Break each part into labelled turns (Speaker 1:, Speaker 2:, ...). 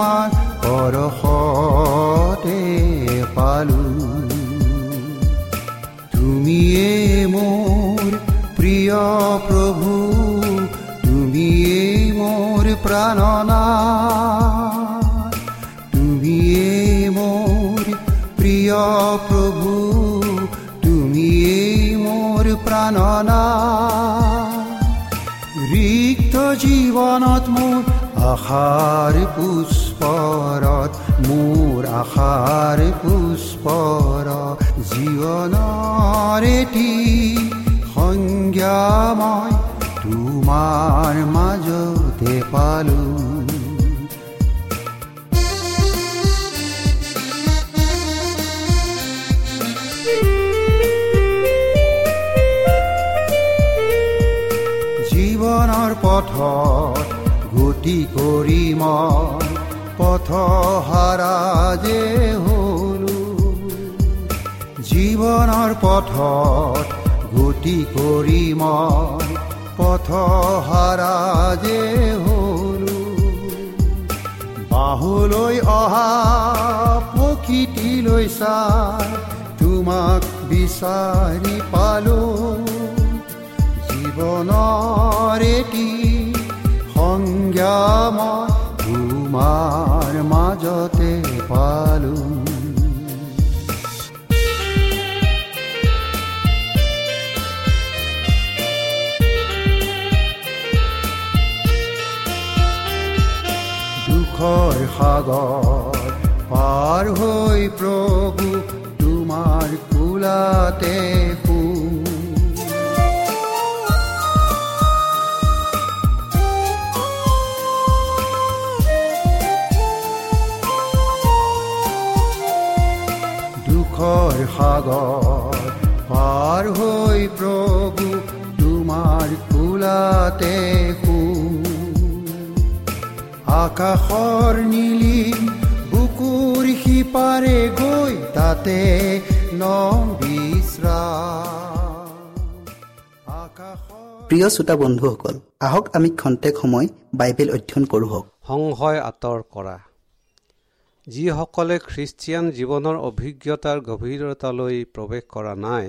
Speaker 1: তোমাৰ পৰশতে পালো। তুমিয়ে মোৰ প্ৰিয় প্ৰভু তুমিয়ে মোৰ প্ৰাণনা তুমিয়ে মোৰ প্ৰিয় প্ৰভু তুমিয়ে মোৰ প্ৰাণনা ৰিক্ত জীৱনত মোৰ আশাৰ পুষ্পৰত মোৰ আশাৰ পুষ্পৰ জীৱনৰ এটি সংজ্ঞা মই তোমাৰ মাজতে পালোঁ পথত গতি কৰি মই পথ হাৰা যে হলো জীৱনৰ পথত গতি কৰি মই পথ হাৰা যে হলো বাহুলৈ অহা প্ৰকৃতিলৈ চাই তোমাক বিচাৰি পালো। জীৱনৰ এটি সংজ্ঞা মই তোমাৰ মাজতে পালো। দুখৰ সাগৰ পাৰ হৈ প্ৰভু তোমাৰ কোলাতে সাগৰ পাৰ হৈ প্ৰভু তোমাৰ কোলাতে আকাশৰ নীলি বুকুৰ সিপাৰে গৈ তাতে ন
Speaker 2: প্ৰিয় শ্ৰোতা বন্ধুসকল আহক আমি খন্তেক সময় বাইবেল অধ্যয়ন কৰোঁ হওক।
Speaker 3: সংশয় আঁতৰ কৰা। যিসকলে খ্ৰীষ্টিয়ান জীৱনৰ অভিজ্ঞতাৰ গভীৰতালৈ প্ৰৱেশ কৰা নাই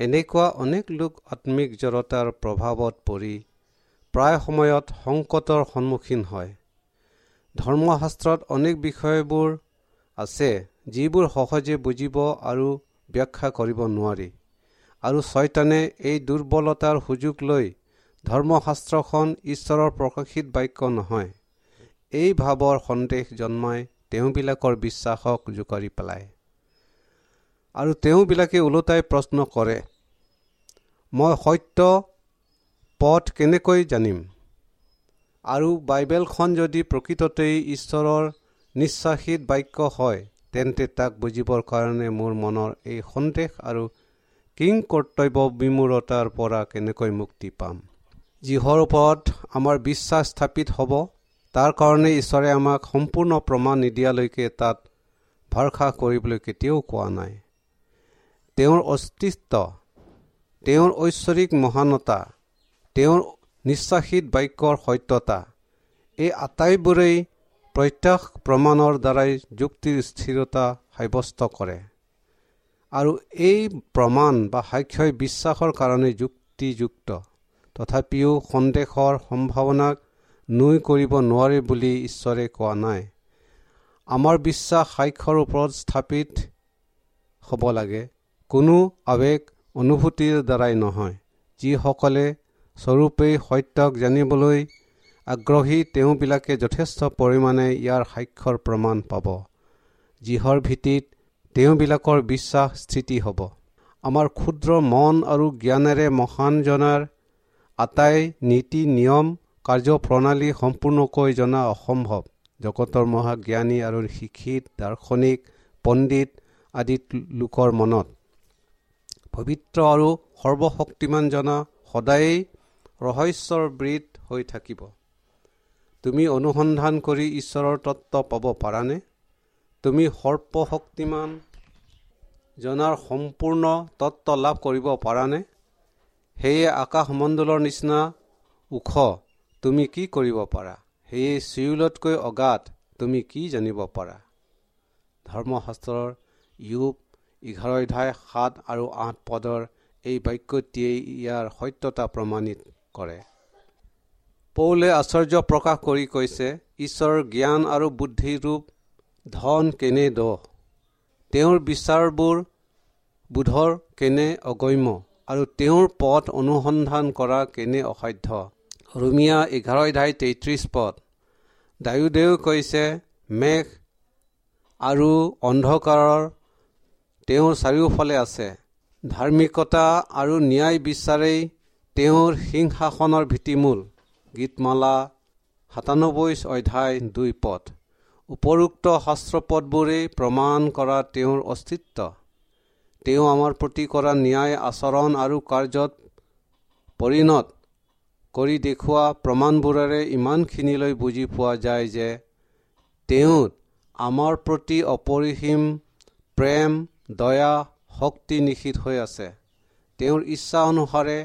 Speaker 3: এনেকুৱা অনেক লোক আত্মিক জড়তাৰ প্ৰভাৱত পৰি প্ৰায় সময়ত সংকটৰ সন্মুখীন হয়। ধৰ্মশাস্ত্ৰত অনেক বিষয়বোৰ আছে যিবোৰ সহজে বুজিব আৰু ব্যাখ্যা কৰিব নোৱাৰি আৰু ছয়তানে এই দুৰ্বলতাৰ সুযোগ লৈ ধৰ্মশাস্ত্ৰখন ঈশ্বৰৰ প্ৰকাশিত বাক্য নহয়। এই ভাৱৰ সন্দেহ জন্মাই তেওঁবিলাকৰ বিশ্বাসক জোকাৰি পেলায়। আৰু তেওঁবিলাকে ওলোটাই প্ৰশ্ন কৰে মই সত্য পথ কেনেকৈ জানিম? আৰু বাইবেলখন যদি প্ৰকৃততেই ঈশ্বৰৰ নিশ্বাসিত বাক্য হয় তেন্তে তাক বুজিবৰ কাৰণে মোৰ মনৰ এই সন্দেহ আৰু কিং কৰ্তব্য বিমূৰতাৰ পৰা কেনেকৈ মুক্তি পাম? যিহৰ ওপৰত আমাৰ বিশ্বাস স্থাপিত হ'ব তাৰ কাৰণে ঈশ্বৰে আমাক সম্পূৰ্ণ প্ৰমাণ নিদিয়ালৈকে তাত ভৰসা কৰিবলৈ কেতিয়াও কোৱা নাই। তেওঁৰ অস্তিত্ব তেওঁৰ ঐশ্বৰিক মহানতা তেওঁৰ নিশ্বাসিত বাক্যৰ সত্যতা এই আটাইবোৰেই প্ৰত্যক্ষ প্ৰমাণৰ দ্বাৰাই যুক্তিৰ স্থিৰতা সাব্যস্ত কৰে। আৰু এই প্ৰমাণ বা সাক্ষ্যই বিশ্বাসৰ কাৰণে যুক্তিযুক্ত। তথাপিও সন্দেহৰ সম্ভাৱনাক নুই কৰিব নোৱাৰে বুলি ঈশ্বৰে কোৱা নাই। আমাৰ বিশ্বাস সাক্ষ্যৰ ওপৰত স্থাপিত হ'ব লাগে। কোনো আৱেগ অনুভূতিৰ দ্বাৰাই নহয়। যিসকলে স্বৰূপেই সত্যক জানিবলৈ আগ্ৰহী তেওঁবিলাকে যথেষ্ট পৰিমাণে ইয়াৰ সাক্ষ্যৰ প্ৰমাণ পাব। যিহৰ ভিত্তিত তেওঁবিলাকৰ বিশ্বাস স্থিতি হ'ব। আমাৰ ক্ষুদ্ৰ মন আৰু জ্ঞানেৰে মহানজনাৰ আটাই নীতি নিয়ম কাৰ্যপ্ৰণালী সম্পূৰ্ণকৈ জনা অসম্ভৱ। জগতৰ মহাজ্ঞানী আৰু শিক্ষিত দাৰ্শনিক পণ্ডিত আদি লোকৰ মনত। পবিত্ৰ আৰু সৰ্বশক্তিমান জনা সদায়েই ৰহস্যৰ বৃত হৈ থাকিব। তুমি অনুসন্ধান কৰি ঈশ্বৰৰ তত্ত্ব পাব পাৰানে? তুমি সৰ্পশক্তিমান জনাৰ সম্পূৰ্ণ তত্ত্ব লাভ কৰিব পাৰানে? সেয়ে আকাশমণ্ডলৰ নিচিনা ওখ তুমি কি কৰিব পাৰা? সেয়ে চিউলতকৈ অগাধ তুমি কি জানিব পাৰা? ধৰ্মশাস্ত্ৰৰ ইউব এঘাৰ অধ্যায় সাত আৰু আঠ পদৰ এই বাক্যটিয়েই ইয়াৰ সত্যতা প্ৰমাণিত কৰে। পৌলে আশ্চৰ্য প্ৰকাশ কৰি কৈছে ঈশ্বৰৰ জ্ঞান আৰু বুদ্ধিৰূপ ধন কেনে দহ? তেওঁৰ বিচাৰবোৰ বোধৰ কেনে অগম্য? আৰু তেওঁৰ পথ অনুসন্ধান কৰা কেনে অসাধ্য? ৰুমিয়া এঘাৰ অধ্যায় তেত্ৰিছ পদ। ডায়ুদেও কৈছে মেঘ আৰু অন্ধকাৰৰ তেওঁৰ চাৰিওফালে আছে। ধাৰ্মিকতা আৰু ন্যায় বিচাৰেই তেওঁৰ সিংহাসনৰ ভীতিমূল। গীতমালা সাতানব্বৈ অধ্যায় দুই পদ। উপৰোক্ত শাস্ত্ৰপদবোৰেই প্ৰমাণ কৰা তেওঁৰ অস্তিত্ব। তেওঁ আমাৰ প্ৰতি কৰা ন্যায় আচৰণ আৰু কাৰ্যত পৰিণত। কৰি দেখুওৱা প্ৰমাণবোৰেৰে ইমানখিনিলৈ বুজি পোৱা যায় যে তেওঁ আমাৰ প্ৰতি অপৰিসীম প্ৰেম দয়া শক্তি নিশিত হৈ আছে। তেওঁৰ ইচ্ছা অনুসাৰে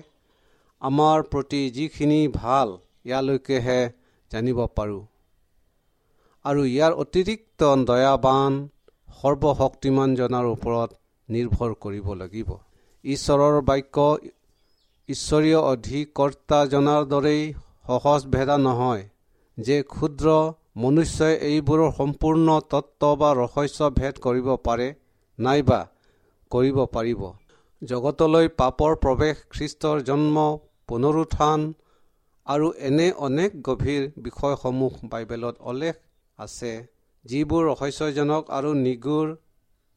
Speaker 3: আমাৰ প্ৰতি যিখিনি ভাল ইয়ালৈকেহে জানিব পাৰোঁ। আৰু ইয়াৰ অতিৰিক্ত দয়াবান সৰ্বশক্তিমানজনৰ ওপৰত নিৰ্ভৰ কৰিব লাগিব। ঈশ্বৰৰ বাক্য ঈশ্বৰীয় অধিকৰ্তাজনাৰ দৰেই সহজ ভেদা নহয় যে ক্ষুদ্ৰ মনুষ্যই এইবোৰৰ সম্পূৰ্ণ তত্ত্ব বা ৰহস্য ভেদ কৰিব পাৰে নাইবা কৰিব পাৰিব। জগতলৈ পাপৰ প্ৰৱেশ খ্ৰীষ্টৰ জন্ম পুনৰুত্থান আৰু এনে অনেক গভীৰ বিষয়সমূহ বাইবেলত অলেখ আছে যিবোৰ ৰহস্যজনক আৰু নিগুৰ।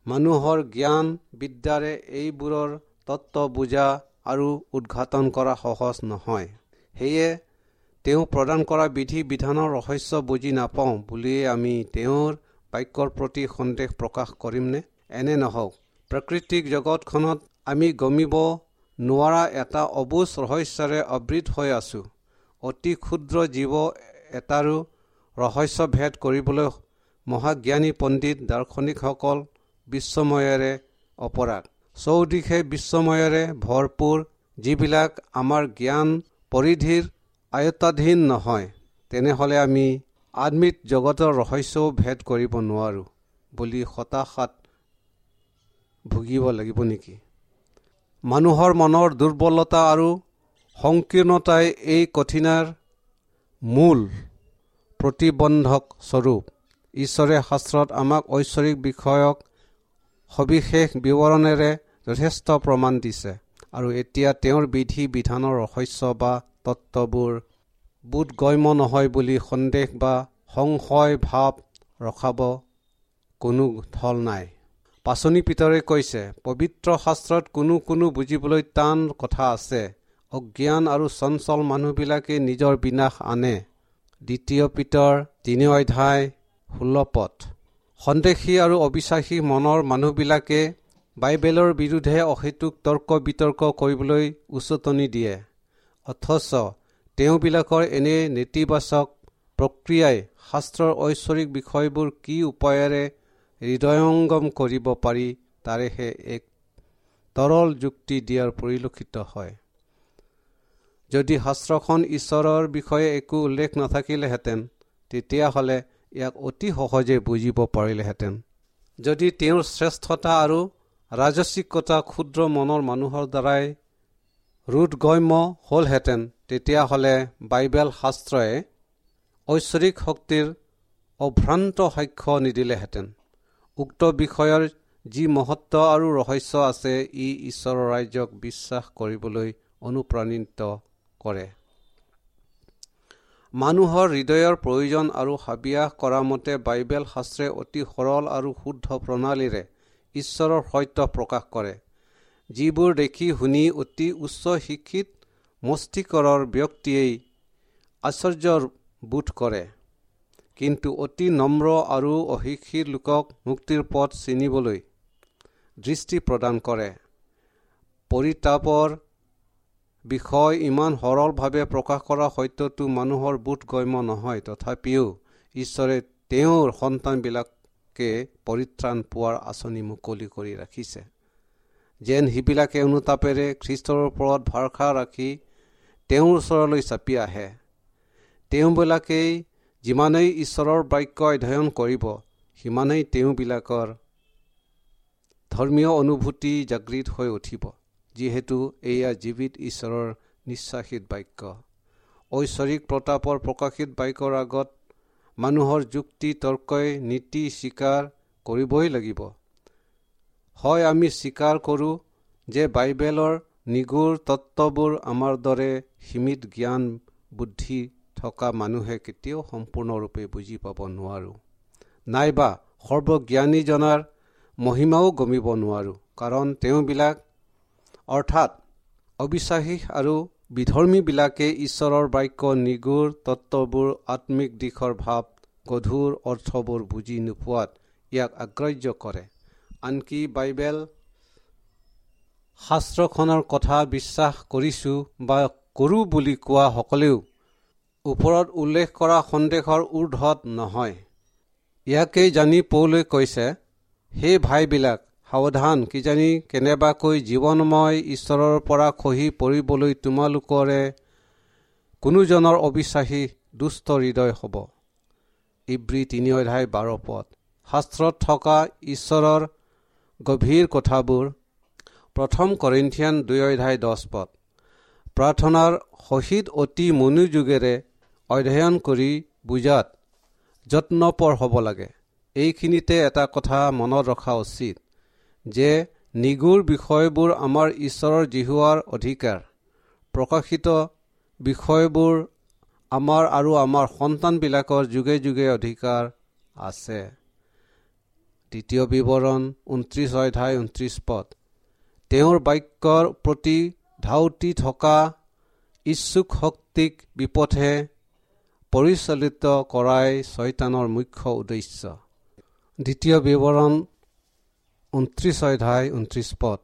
Speaker 3: মানুহৰ জ্ঞান বিদ্যাৰে এইবোৰৰ তত্ত্ব বুজা আৰু উদঘাটন কৰা সহজ নহয়। সেয়ে তেওঁ প্ৰদান কৰা বিধি বিধানৰ ৰহস্য বুজি নাপাওঁ বুলিয়েই আমি তেওঁৰ বাক্যৰ প্ৰতি সন্দেহ প্ৰকাশ কৰিমনে? এনে নহওক। প্ৰাকৃতিক জগতখনত আমি গমিব নোৱাৰা এটা অবুজ ৰহস্যৰে আবৃত হৈ আছোঁ। অতি ক্ষুদ্ৰ জীৱ এটাৰো ৰহস্য ভেদ কৰিবলৈ মহাজ্ঞানী পণ্ডিত দাৰ্শনিকসকল বিশ্বময়েৰে অপৰাধ। চৌদিশে বিশ্বময়েৰে ভৰপূৰ যিবিলাক আমাৰ জ্ঞান পৰিধিৰ আয়ত্তাধীন নহয় তেনেহ'লে আমি আত্মিক জগতৰ ৰহস্যও ভেদ কৰিব নোৱাৰোঁ বুলি হতাশাত ভুগিব লাগিব নেকি? মানুহৰ মনৰ দুৰ্বলতা আৰু সংকীৰ্ণতাই এই কঠিনাৰ মূল প্ৰতিবন্ধক স্বৰূপ। ঈশ্বৰে শাস্ত্ৰত আমাক ঐশ্বৰিক বিষয়ক সবিশেষ বিৱৰণেৰে যথেষ্ট প্ৰমাণ দিছে। আৰু এতিয়া তেওঁৰ বিধি বিধানৰ ৰহস্য বা তত্ত্ববোৰ বোধগম্য নহয় বুলি সন্দেহ বা সংশয় ভাৱ ৰখাব কোনো থল নাই। পাচনি পিতৰে কৈছে পবিত্ৰ শাস্ত্ৰত কোনো কোনো বুজিবলৈ টান কথা আছে। অজ্ঞান আৰু চঞ্চল মানুহবিলাকে নিজৰ বিনাশ আনে। দ্বিতীয় পিতৰ তিনি অধ্যায় ষোল্ল পথ। সন্দেহী আৰু অবিশ্বাসী মনৰ মানুহবিলাকে বাইবেলৰ বিৰুদ্ধে অহেতুক তৰ্ক বিতৰ্ক কৰিবলৈ উচতনি দিয়ে। অথচ তেওঁবিলাকৰ এনে নেতিবাচক প্ৰক্ৰিয়াই শাস্ত্ৰৰ ঐশ্বৰিক বিষয়বোৰ কি উপায়েৰে হৃদয়ংগম কৰিব পাৰি তাৰেহে এক তৰল যুক্তি দিয়াৰ পৰিলক্ষিত হয়। যদি শাস্ত্ৰখন ঈশ্বৰৰ বিষয়ে একো উল্লেখ নাথাকিলেহেঁতেন তেতিয়াহ'লে ইয়াক অতি সহজে বুজিব পাৰিলেহেঁতেন। যদি তেওঁৰ শ্ৰেষ্ঠতা আৰু ৰাজস্বিকতা ক্ষুদ্ৰ মনৰ মানুহৰ দ্বাৰাই ৰোধগম্য হ'লহেঁতেন তেতিয়াহ'লে বাইবেল শাস্ত্ৰই ঐশ্বৰিক শক্তিৰ অভ্ৰান্ত সাক্ষ্য নিদিলেহেঁতেন। উক্ত বিষয়ৰ যি মহত্ব আৰু ৰহস্য আছে ই ঈশ্বৰৰ ৰাজ্যক বিশ্বাস কৰিবলৈ অনুপ্ৰাণিত কৰে। মানুহৰ হৃদয়ৰ প্ৰয়োজন আৰু হাবিয়াস কৰা মতে বাইবেল শাস্ত্ৰে অতি সৰল আৰু শুদ্ধ প্ৰণালীৰে ঈশ্বৰৰ সত্য প্ৰকাশ কৰে। যিবোৰ দেখি শুনি অতি উচ্চ শিক্ষিত মস্তিকৰৰ ব্যক্তিয়েই আশ্চৰ্যবোধ কৰে। কিন্তু অতি নম্ৰ আৰু অশিক্ষিত লোকক মুক্তিৰ পথ চিনিবলৈ দৃষ্টি প্ৰদান কৰে। পৰিতাপৰ বিষয় ইমান সৰলভাৱে প্ৰকাশ কৰা সত্যটো মানুহৰ বোধগম্য নহয়। তথাপিও ঈশ্বৰে তেওঁৰ সন্তানবিলাকে পৰিত্ৰাণ পোৱাৰ আঁচনি মুকলি কৰি ৰাখিছে। যেন সিবিলাকে অনুতাপেৰে খ্ৰীষ্টৰ ওপৰত ভৰসা ৰাখি তেওঁৰ ওচৰলৈ চাপি আহে। তেওঁবিলাকেই যিমানেই ঈশ্বৰৰ বাক্য অধ্যয়ন কৰিব সিমানেই তেওঁবিলাকৰ ধৰ্মীয় অনুভূতি জাগৃত হৈ উঠিব যিহেতু এয়া জীৱিত ঈশ্বৰৰ নিশ্বাসিত বাক্য। ঐশ্বৰিক প্ৰতাপৰ প্ৰকাশিত বাক্যৰ আগত মানুহৰ যুক্তি তৰ্কই নীতি স্বীকাৰ কৰিবই লাগিব। হয় আমি স্বীকাৰ কৰোঁ যে বাইবেলৰ নিগুৰ তত্ত্ববোৰ আমাৰ দৰে সীমিত জ্ঞান বুদ্ধি থকা মানুহে কেতিয়াও সম্পূৰ্ণৰূপে বুজি পাব নোৱাৰোঁ। নাইবা সৰ্বজ্ঞানীজনাৰ মহিমাও গমিব নোৱাৰোঁ কাৰণ তেওঁবিলাক অৰ্থাৎ অবিশ্বাসী আৰু বিধৰ্মীবিলাকে ঈশ্বৰৰ বাক্য নিগুৰ তত্ত্ববোৰ আত্মিক দিশৰ ভাৱ গধুৰ অৰ্থবোৰ বুজি নোপোৱাত ইয়াক আগ্ৰাহ্য কৰে। আনকি বাইবেল শাস্ত্ৰখনৰ কথা বিশ্বাস কৰিছোঁ বা কৰোঁ বুলি কোৱা সকলেও ওপৰত উল্লেখ কৰা সন্দেহৰ ঊৰ্ধত নহয়। ইয়াকেই জানি পৌলৈ কৈছে সেই ভাইবিলাক সাৱধান কিজানি কেনেবাকৈ জীৱনময় ঈশ্বৰৰ পৰা খহি পৰিবলৈ তোমালোকৰে কোনোজনৰ অবিশ্বাসী দুষ্ট হৃদয় হ'ব? ইব্ৰী তিনি অধ্যায় বাৰ পদ শাস্ত্ৰত থকা ঈশ্বৰৰ গভীৰ কথাবোৰ প্ৰথম কৰিন্থিয়ান দুই অধ্যায় দহ পদ প্ৰাৰ্থনাৰ সহিত অতি মনোযোগেৰে অধ্যয়ন কৰি বুজাত যত্নপৰ হ'ব লাগে। এইখিনিতে এটা কথা মনত ৰখা উচিত যে নিগুৰ বিষয়বোৰ আমাৰ ঈশ্বৰৰ জিহুৱাৰ অধিকাৰ। প্ৰকাশিত বিষয়বোৰ আমাৰ আৰু আমাৰ সন্তানবিলাকৰ যুগে যুগে অধিকাৰ আছে। দ্বিতীয় বিৱৰণ ঊনত্ৰিছ অধ্যায় ঊনত্ৰিছ পদ। তেওঁৰ বাক্যৰ প্ৰতি ধাউতি থকা ইচ্ছুক শক্তিক বিপথে পৰিচালিত কৰাই ছয়তানৰ মুখ্য উদ্দেশ্য। দ্বিতীয় বিৱৰণ ঊনত্ৰিছ অধ্যায় ঊনত্ৰিছ পদ।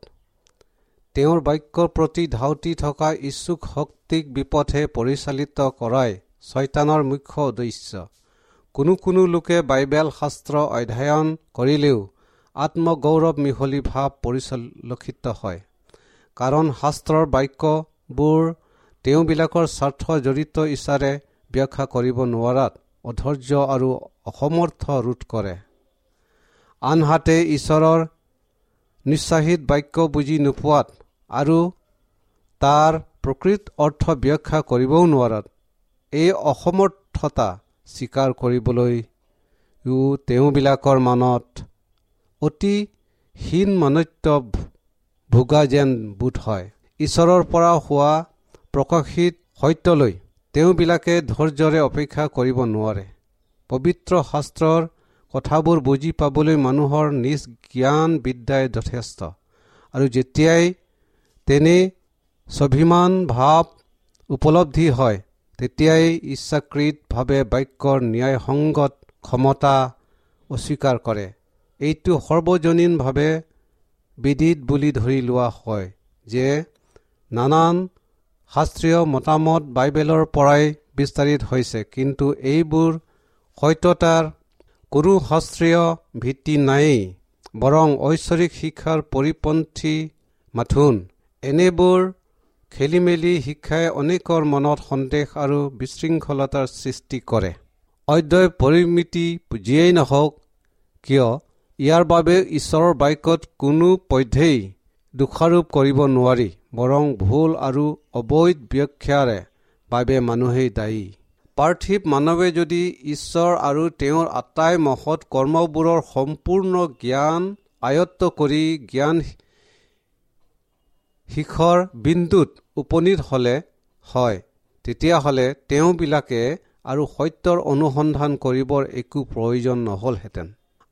Speaker 3: তেওঁৰ বাক্যৰ প্ৰতি ধাউতি থকা ইচ্ছুক শক্তিক বিপথে পৰিচালিত কৰাই ছয়তানৰ মুখ্য উদ্দেশ্য। কোনো কোনো লোকে বাইবেল শাস্ত্ৰ অধ্যয়ন কৰিলেও আত্মগৌৰৱ মিহলি ভাৱ পৰিচলক্ষিত হয়। কাৰণ শাস্ত্ৰৰ বাক্যবোৰ তেওঁবিলাকৰ স্বাৰ্থ জড়িত ইচ্ছাৰে ব্যাখ্যা কৰিব নোৱাৰাত অধৈৰ্য আৰু অসমৰ্থ ৰোধ কৰে। আনহাতে ঈশ্বৰৰ নিশ্চাহিত বাক্য বুজি নোপোৱাত আৰু তাৰ প্ৰকৃত অৰ্থ ব্যাখ্যা কৰিবও নোৱাৰাত এই অসমৰ্থতা স্বীকাৰ কৰিবলৈও তেওঁবিলাকৰ মনত অতি হীন মানত্য ভোগা যেন বোধ হয়। ঈশ্বৰৰ পৰা হোৱা প্ৰকাশিত সত্যলৈ তেওঁবিলাকে ধৈৰ্যৰে অপেক্ষা কৰিব নোৱাৰে। পবিত্ৰ শাস্ত্ৰৰ কথাবোৰ বুজি পাবলৈ মানুহৰ নিজ জ্ঞান বিদ্যাই যথেষ্ট। আৰু যেতিয়াই তেনে স্বাভিমান ভাৱ উপলব্ধি হয় তেতিয়াই ইচ্ছাকৃতভাৱে বাক্যৰ ন্যায়সংগত ক্ষমতা অস্বীকাৰ কৰে। এইটো সৰ্বজনীনভাৱে বিদিত বুলি ধৰি লোৱা হয় যে নানান শাস্ত্ৰীয় মতামত বাইবেলৰ পৰাই বিস্তাৰিত হৈছে কিন্তু এইবোৰ সত্যতাৰ কোনো শাস্ত্ৰীয় ভিত্তি নায়েই বৰং ঐশ্বৰিক শিক্ষাৰ পৰিপন্থী মাথোন। এনেবোৰ খেলি মেলি শিক্ষাই অনেকৰ মনত সন্দেহ আৰু বিশৃংখলতাৰ সৃষ্টি কৰে। অধ্যয় পৰিমিতি যিয়েই নহওক কিয় ইয়াৰ বাবে ঈশ্বৰৰ বাক্যত কোনো পধ্যেই দোষাৰোপ কৰিব নোৱাৰি বৰং ভুল আৰু অবৈধ ব্যাখ্যাৰে বাবে মানুহেই দায়ী। পাৰ্থিৱ মানৱে যদি ঈশ্বৰ আৰু তেওঁৰ আটাই মহৎ কৰ্মবোৰৰ সম্পূৰ্ণ জ্ঞান আয়ত্ত কৰি জ্ঞান শিখৰ বিন্দুত উপনীত হ'লে হয়। তেতিয়াহ'লে তেওঁবিলাকে আৰু সত্যৰ অনুসন্ধান কৰিবৰ একো প্ৰয়োজন নহ'লহেঁতেন।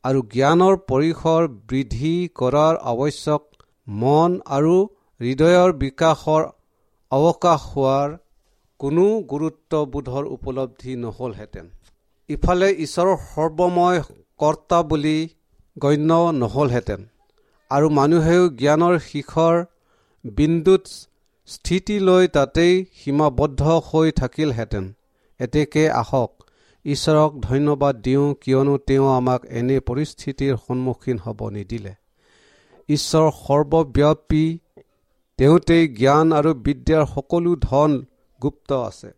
Speaker 3: আৰু জ্ঞানৰ পৰিসৰ বৃদ্ধি কৰাৰ আৱশ্যক মন আৰু হৃদয়ৰ বিকাশৰ অৱকাশ হোৱাৰ কোনো গুৰুত্ববোধৰ উপলব্ধি নহ'লহেঁতেন। ইফালে ঈশ্বৰৰ সৰ্বময় কৰ্তা বুলি গণ্য নহ'লহেঁতেন। আৰু মানুহেও জ্ঞানৰ শিখৰ বিন্দুত স্থিতি লৈ তাতেই সীমাবদ্ধ হৈ থাকিলহেঁতেন। এতেকে আহক ঈশ্বৰক ধন্যবাদ দিওঁ কিয়নো তেওঁ আমাক এনে পৰিস্থিতিৰ সন্মুখীন হ'ব নিদিলে। ঈশ্বৰ সৰ্বব্যাপী তেওঁতেই জ্ঞান আৰু বিদ্যাৰ সকলো ধন গুপ্ত আছে।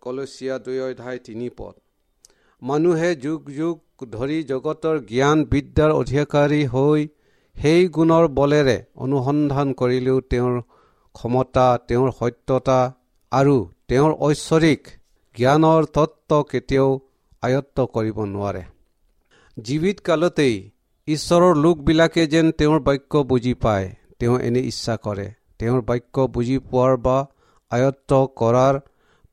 Speaker 3: কলচীয়া দুই অধ্যায় তিনি পদ। মানুহে যুগ যুগ ধৰি জগতৰ জ্ঞান বিদ্যাৰ অধিকাৰী হৈ সেই গুণৰ বলেৰে অনুসন্ধান কৰিলেও তেওঁৰ ক্ষমতা তেওঁৰ সত্যতা আৰু তেওঁৰ ঐশ্বৰিক জ্ঞানৰ তত্ত্ব কেতিয়াও আয়ত্ত কৰিব নোৱাৰে। জীৱিত কালতেই ঈশ্বৰৰ লোকবিলাকে যেন তেওঁৰ বাক্য বুজি পায় তেওঁ এনে ইচ্ছা কৰে। তেওঁৰ বাক্য বুজি পোৱাৰ বা আয়ত্ত কৰাৰ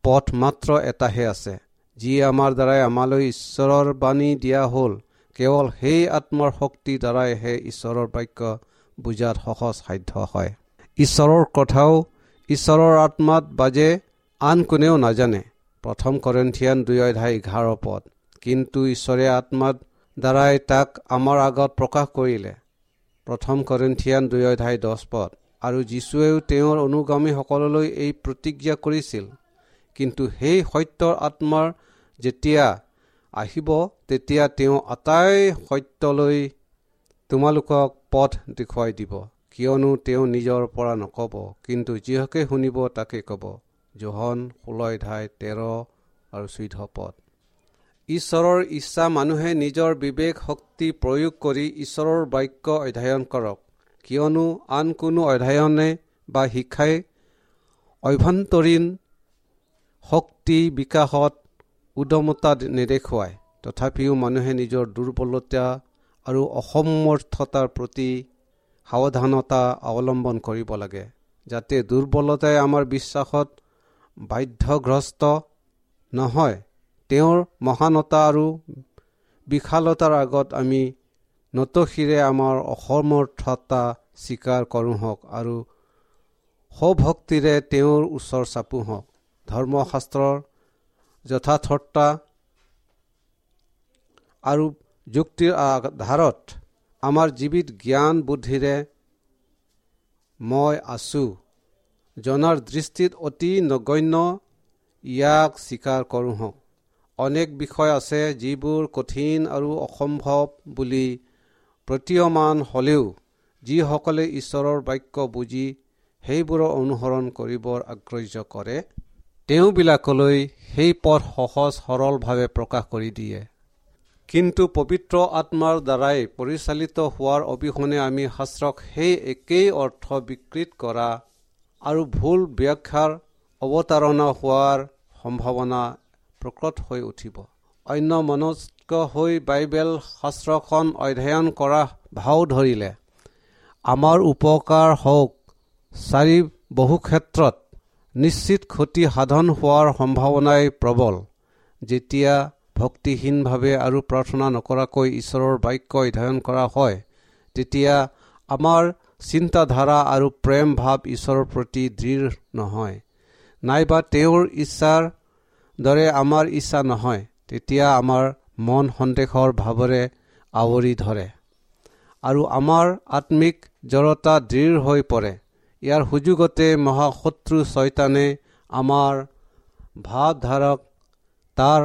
Speaker 3: পথ মাত্ৰ এটাহে আছে যিয়ে আমাৰ দ্বাৰাই আমালৈ ঈশ্বৰৰ বাণী দিয়া হ'ল। কেৱল সেই আত্মৰ শক্তিৰ দ্বাৰাইহে ঈশ্বৰৰ বাক্য বুজাত সহজ সাধ্য হয়। ঈশ্বৰৰ কথাও ঈশ্বৰৰ আত্মাত বাজে আন কোনেও নাজানে। প্ৰথম কৰেন্থিয়ান দুই অধ্যায় এঘাৰ পদ কিন্তু ঈশ্বৰে আত্মাত দ্বাৰাই তাক আমাৰ আগত প্ৰকাশ কৰিলে। প্ৰথম কৰেন্থিয়ান দুই অধ্যায় দহ পদ আৰু যীশুৱেও তেওঁৰ অনুগামীসকললৈ এই প্ৰতিজ্ঞা কৰিছিল। কিন্তু সেই সত্যৰ আত্মাৰ যেতিয়া আহিব তেতিয়া তেওঁ আটাই সত্যলৈ তোমালোকক পথ দেখুৱাই দিব। কিয়নো তেওঁ নিজৰ পৰা নক'ব কিন্তু যিহকে শুনিব তাকে ক'ব। জোহন ষোল্ল অধ্যায় তেৰ আৰু চৈধ্য পদ। ঈশ্বৰৰ ইচ্ছা মানুহে নিজৰ বিবেক শক্তি প্ৰয়োগ কৰি ঈশ্বৰৰ বাক্য অধ্যয়ন কৰক। কিয়নো আন কোনো অধ্যয়নে বা শিক্ষাই অভ্যন্তৰীণ শক্তি বিকাশত উদমতা নেদেখুৱায় তথাপিও মানুহে নিজৰ দুৰ্বলতা আৰু অসমৰ্থতাৰ প্ৰতি সাৱধানতা অৱলম্বন কৰিব লাগে যাতে দুৰ্বলতাই আমাৰ বিশ্বাসত বাধ্যগ্ৰস্ত নহয়। তেওঁৰ মহানতা আৰু বিশালতাৰ আগত আমি নতশিৰে আমাৰ অসমৰ্থতা স্বীকাৰ কৰোঁ হওক আৰু সৌভক্তিৰে তেওঁৰ ওচৰ চাপো হওক। ধৰ্মশাস্ত্ৰৰ যথাৰ্থতা আৰু যুক্তিৰ আধাৰত আমাৰ জীৱিত জ্ঞান বুদ্ধিৰে মই আছোঁ। জনাৰ দৃষ্টিত অতি নগণ্য ইয়াক স্বীকাৰ কৰোঁ অনেক বিষয় আছে যিবোৰ কঠিন আৰু অসম্ভৱ বুলি প্ৰতীয়মান হ'লেও যিসকলে ঈশ্বৰৰ বাক্য বুজি সেইবোৰৰ অনুসৰণ কৰিবৰ আগ্ৰহ্য কৰে। তেওঁবিলাকলৈ সেই পথ সহজ সৰলভাৱে প্ৰকাশ কৰি দিয়ে। কিন্তু পবিত্ৰ আত্মাৰ দ্বাৰাই পৰিচালিত হোৱাৰ অবিহনে আমি শাস্ত্ৰক সেই একেই অৰ্থ বিকৃত কৰা আৰু ভুল ব্যাখ্যাৰ অৱতাৰণা হোৱাৰ সম্ভাৱনা প্ৰকট হৈ উঠিব। অন্য মনস্ক হৈ বাইবেল শাস্ত্ৰখন অধ্যয়ন কৰা ভাও ধৰিলে আমাৰ উপকাৰ হওক চাৰি বহু ক্ষেত্ৰত নিশ্চিত ক্ষতি সাধন হোৱাৰ সম্ভাৱনাই প্ৰবল। যেতিয়া ভক্তিহীনভাৱে আৰু প্ৰাৰ্থনা নকৰাকৈ ঈশ্বৰৰ বাক্য অধ্যয়ন কৰা হয় তেতিয়া আমাৰ চিন্তাধাৰা আৰু প্ৰেম ভাৱ ঈশ্বৰৰ প্ৰতি দৃঢ় নহয়। নাইবা তেওঁৰ ইচ্ছাৰ দৰে আমাৰ ইচ্ছা নহয় তেতিয়া আমাৰ মন সন্দেহৰ ভাৱেৰে আৱৰি ধৰে আৰু আমাৰ আত্মিক জড়তা দৃঢ় হৈ পৰে। ইয়াৰ সুযোগতে মহাশত্ৰু ছয়তানে আমাৰ ভাৱধাৰক তাৰ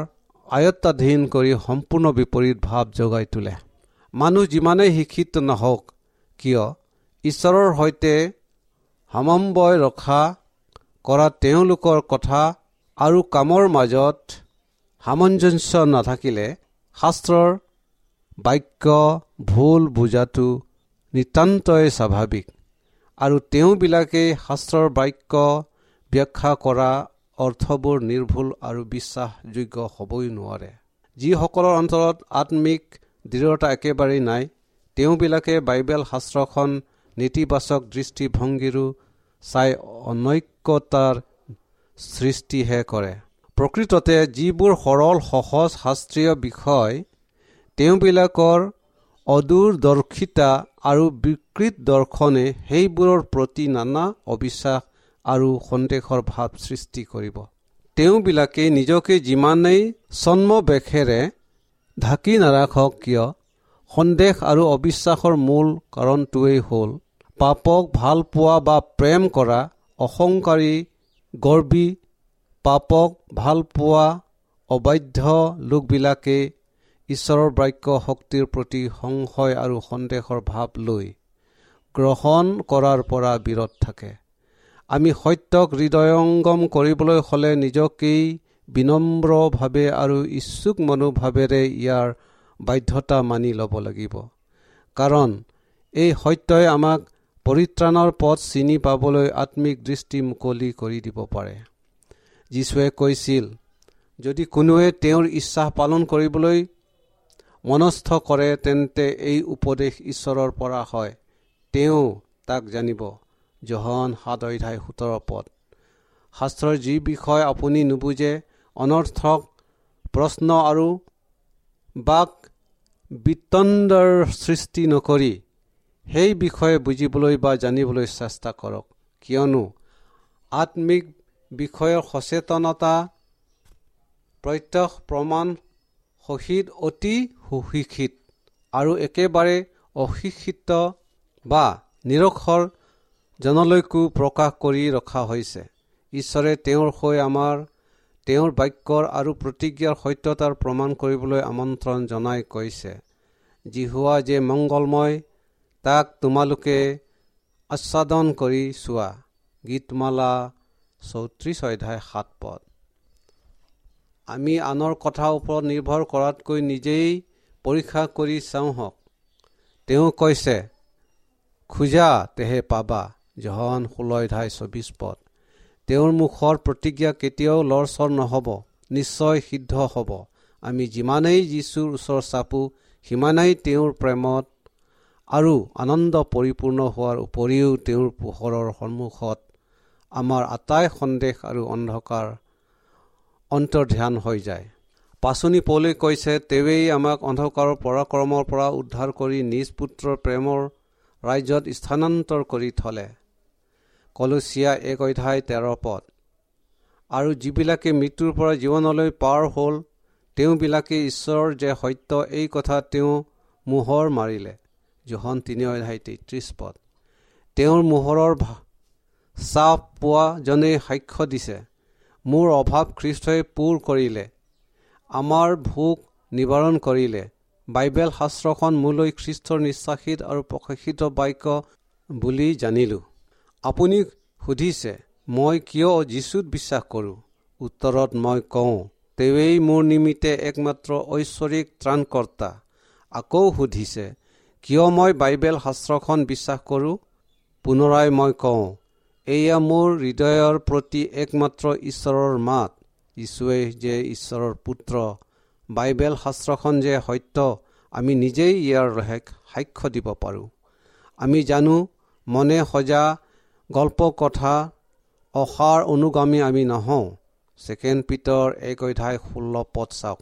Speaker 3: আয়ত্তাধীন কৰি সম্পূৰ্ণ বিপৰীত ভাৱ জগাই তোলে। মানুহ যিমানেই শিক্ষিত নহওক কিয় ঈশ্বৰৰ সৈতে সমম্বয় ৰখা কৰা তেওঁলোকৰ কথা আৰু কামৰ মাজত সামঞ্জস্য নাথাকিলে শাস্ত্ৰৰ বাক্য ভুল বুজাটো নিতান্তই স্বাভাৱিক। আৰু তেওঁবিলাকেই শাস্ত্ৰৰ বাক্য ব্যাখ্যা কৰা অৰ্থবোৰ নিৰ্ভুল আৰু বিশ্বাসযোগ্য হ'বই নোৱাৰে। যিসকলৰ অন্তৰত আত্মিক দৃঢ়তা একেবাৰেই নাই তেওঁবিলাকে বাইবেল শাস্ত্ৰখন নেতিবাচক দৃষ্টিভংগীৰো চাই অনৈক্যতাৰ সৃষ্টিহে কৰে। প্ৰকৃততে যিবোৰ সৰল সহজ শাস্ত্ৰীয় বিষয় তেওঁবিলাকৰ অদূৰদৰ্শিতা আৰু বিকৃত দৰ্শনে সেইবোৰৰ প্ৰতি নানা অবিশ্বাস আৰু সন্দেহৰ ভাৱ সৃষ্টি কৰিব। তেওঁবিলাকে নিজকে যিমানেই চন্মবেশেৰে ঢাকি নাৰাখক কিয় সন্দেহ আৰু অবিশ্বাসৰ মূল কাৰণটোৱেই হ'ল পাপক ভাল পোৱা বা প্ৰেম কৰা অহংকাৰী গৰ্বী পাপক ভাল পোৱা অবাধ্য লোকবিলাকে ঈশ্বৰৰ বাক্য শক্তিৰ প্ৰতি সংশয় আৰু সন্দেহৰ ভাৱ লৈ গ্ৰহণ কৰাৰ পৰা বিৰত থাকে। আমি সত্যক হৃদয়ংগম কৰিবলৈ হ'লে নিজকেই বিনম্ৰভাৱে আৰু ইচ্ছুক মনোভাৱেৰে ইয়াৰ বাধ্যতা মানি ল'ব লাগিব। কাৰণ এই সত্যই আমাক পৰিত্ৰাণৰ পথ চিনি পাবলৈ আত্মিক দৃষ্টি মুকলি কৰি দিব পাৰে। যীশুৱে কৈছিল যদি কোনোৱে তেওঁৰ ইচ্ছা পালন কৰিবলৈ মনস্থ কৰে তেন্তে এই উপদেশ ঈশ্বৰৰ পৰা হয়। তেওঁ তাক জানিব জহন সাত অধ্যায় সোতৰ পদ। শাস্ত্ৰৰ যি বিষয় আপুনি নুবুজে অনৰ্থক প্ৰশ্ন আৰু বাক বিতণ্ডৰ সৃষ্টি নকৰি সেই বিষয়ে বুজিবলৈ বা জানিবলৈ চেষ্টা কৰক। কিয়নো আত্মিক বিষয়ৰ সচেতনতা প্ৰত্যক্ষ প্ৰমাণ সহিত অতি সুশিক্ষিত আৰু একেবাৰে অশিক্ষিত বা নিৰক্ষৰ জনলৈকো প্ৰকাশ কৰি ৰখা হৈছে। ঈশ্বৰে তেওঁৰ হৈ আমাৰ তেওঁৰ বাক্যৰ আৰু প্ৰতিজ্ঞাৰ সত্যতাৰ প্ৰমাণ কৰিবলৈ আমন্ত্ৰণ জনাই কৈছে যি হোৱা যে মংগলময় তাক তোমালোকে আচ্ছাদন কৰি চোৱা। গীতমালা চৌত্ৰিছ অধ্যায় সাত পদ। আমি আনৰ কথাৰ ওপৰত নিৰ্ভৰ কৰাতকৈ নিজেই পৰীক্ষা কৰি চাওঁ হওক। তেওঁ কৈছে খোজা তেহে পাবা জহন ষোল্ল অধ্যায় চৌবিছ পদ। তেওঁৰ মুখৰ প্ৰতিজ্ঞা কেতিয়াও লৰচৰ নহ'ব নিশ্চয় সিদ্ধ হ'ব। আমি যিমানেই যীশুৰ ওচৰ চাপো সিমানেই তেওঁৰ প্ৰেমত আৰু আনন্দ পৰিপূৰ্ণ হোৱাৰ উপৰিও তেওঁৰ পোহৰৰ সন্মুখত আমাৰ আটাই সন্দেহ আৰু অন্ধকাৰ অন্তৰ্ধান হৈ যায়। পাচনি পৌলে কৈছে তেৱেই আমাক অন্ধকাৰৰ পৰাক্ৰমৰ পৰা উদ্ধাৰ কৰি নিজ পুত্ৰৰ প্ৰেমৰ ৰাজ্যত স্থানান্তৰ কৰি থলে। কলচীয়া এক অধ্যায় তেৰ পদ। আৰু যিবিলাকে মৃত্যুৰ পৰা জীৱনলৈ পাৰ হ'ল তেওঁবিলাকে ঈশ্বৰৰ যে সত্য এই কথা তেওঁ মোহৰ মাৰিলে। জোহন তিনি অধ্যায় তেত্ৰিছ পদ। তেওঁৰ মোহৰৰ চাপ পোৱাজনে সাক্ষ্য দিছে। মোৰ অভাৱ খ্ৰীষ্টই পূৰ কৰিলে আমাৰ ভোক নিবাৰণ কৰিলে। বাইবেল শাস্ত্ৰখন মোলৈ খ্ৰীষ্টৰ নিশ্বাসিত আৰু প্ৰকাশিত বাক্য বুলি জানিলোঁ। আপুনি সুধিছে মই কিয় যীচুত বিশ্বাস কৰোঁ? উত্তৰত মই কওঁ তেৱেই মোৰ নিমিত্তে একমাত্ৰ ঐশ্বৰিক ত্ৰাণকৰ্তা। আকৌ সুধিছে কিয় মই বাইবেল শাস্ত্ৰখন বিশ্বাস কৰোঁ? পুনৰাই মই কওঁ এয়া মোৰ হৃদয়ৰ প্ৰতি একমাত্ৰ ঈশ্বৰৰ মাত। যীশুৱে যে ঈশ্বৰৰ পুত্ৰ বাইবেল শাস্ত্ৰখন যে সত্য আমি নিজেই ইয়াৰ সাক্ষ্য দিব পাৰোঁ। আমি জানো মনে সজা গল্প কথা অসাৰ অনুগামী আমি নহওঁ। ছেকেণ্ড পিতৰ এক অধ্যায় ষোল্ল পদ চাওক।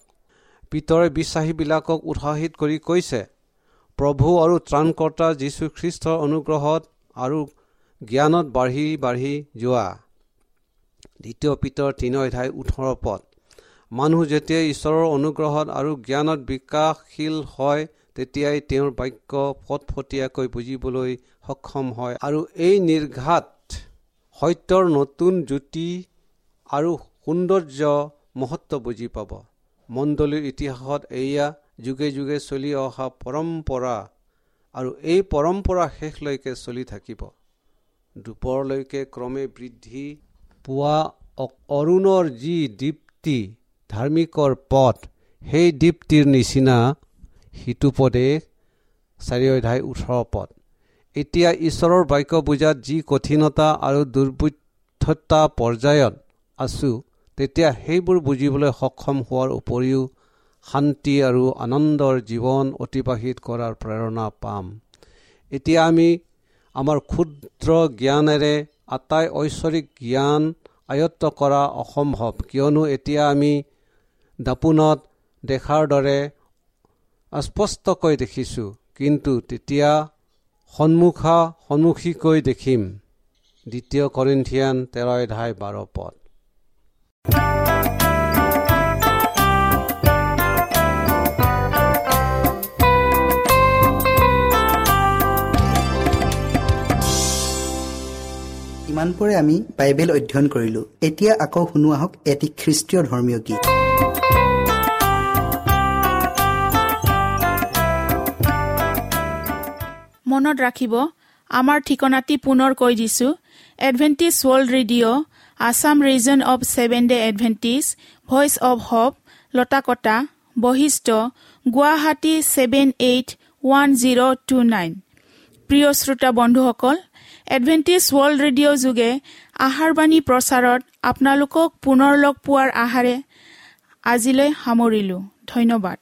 Speaker 3: পিতৰে বিশ্বাসীবিলাকক উৎসাহিত কৰি কৈছে প্ৰভু আৰু ত্ৰাণকৰ্তা যীশুখ্ৰীষ্টৰ অনুগ্ৰহত আৰু জ্ঞানত বাঢ়ি বাঢ়ি যোৱা। দ্বিতীয় পিতৰ তিনি অধ্যায় ওঠৰ পদ। মানুহ যেতিয়া ঈশ্বৰৰ অনুগ্ৰহত আৰু জ্ঞানত বিকাশশীল হয় তেতিয়াই তেওঁৰ বাক্য ফটফটীয়াকৈ বুজিবলৈ সক্ষম হয় আৰু এই নিৰ্ঘাত সত্যৰ নতুন জ্যোতি আৰু সৌন্দৰ্য মহত্ব বুজি পাব। মণ্ডলীৰ ইতিহাসত এয়া যুগে যুগে চলি অহা পৰম্পৰা আৰু এই পৰম্পৰা শেষলৈকে চলি থাকিব। দুপৰলৈকে ক্ৰমে বৃদ্ধি পোৱা অৰুণৰ যি দীপ্তি ধাৰ্মিকৰ পথ সেই দীপ্তিৰ নিচিনা সিটোপদে চাৰি অধ্যায় ওঠৰ পদ। এতিয়া ঈশ্বৰৰ বাক্য বুজাত যি কঠিনতা আৰু দুৰ্বৃদ্ধতা পৰ্যায়ত আছোঁ তেতিয়া সেইবোৰ বুজিবলৈ সক্ষম হোৱাৰ উপৰিও শান্তি আৰু আনন্দৰ জীৱন অতিবাহিত কৰাৰ প্ৰেৰণা পাম। এতিয়া আমি আমাৰ ক্ষুদ্ৰ জ্ঞানেৰে আটাই ঐশ্বৰিক জ্ঞান আয়ত্ব কৰা অসম্ভৱ। কিয়নো এতিয়া আমি দাপোনত দেখাৰ দৰে স্পষ্টকৈ দেখিছোঁ কিন্তু তেতিয়া সন্মুখা সন্মুখীকৈ দেখিম। দ্বিতীয় কৰিন্ঠিয়ান তেৰ ধাই বাৰ পদ।
Speaker 2: ইমানপুৰে আমি বাইবেল অধ্যয়ন কৰিলো। এতিয়া আকৌ শুনো আহক এটি খ্ৰীষ্টীয় ধৰ্মীয় গীত।
Speaker 4: মনত ৰাখিব আমাৰ ঠিকনাটি পুনৰ কৈ দিছো Adventist World Radio' Assam region of seven day Adventist voice of Hope Lotakata Basistha Guwahati seven eight one zero' two nine প্ৰিয় শ্ৰোতা বন্ধুসকল এডভেণ্টিজ ৱৰ্ল্ড ৰেডিঅ' যোগে আহাৰবাণী প্ৰচাৰত আপোনালোকক পুনৰ লগ পোৱাৰ আহাৰে আজিলৈ সামৰিলো। ধন্যবাদ।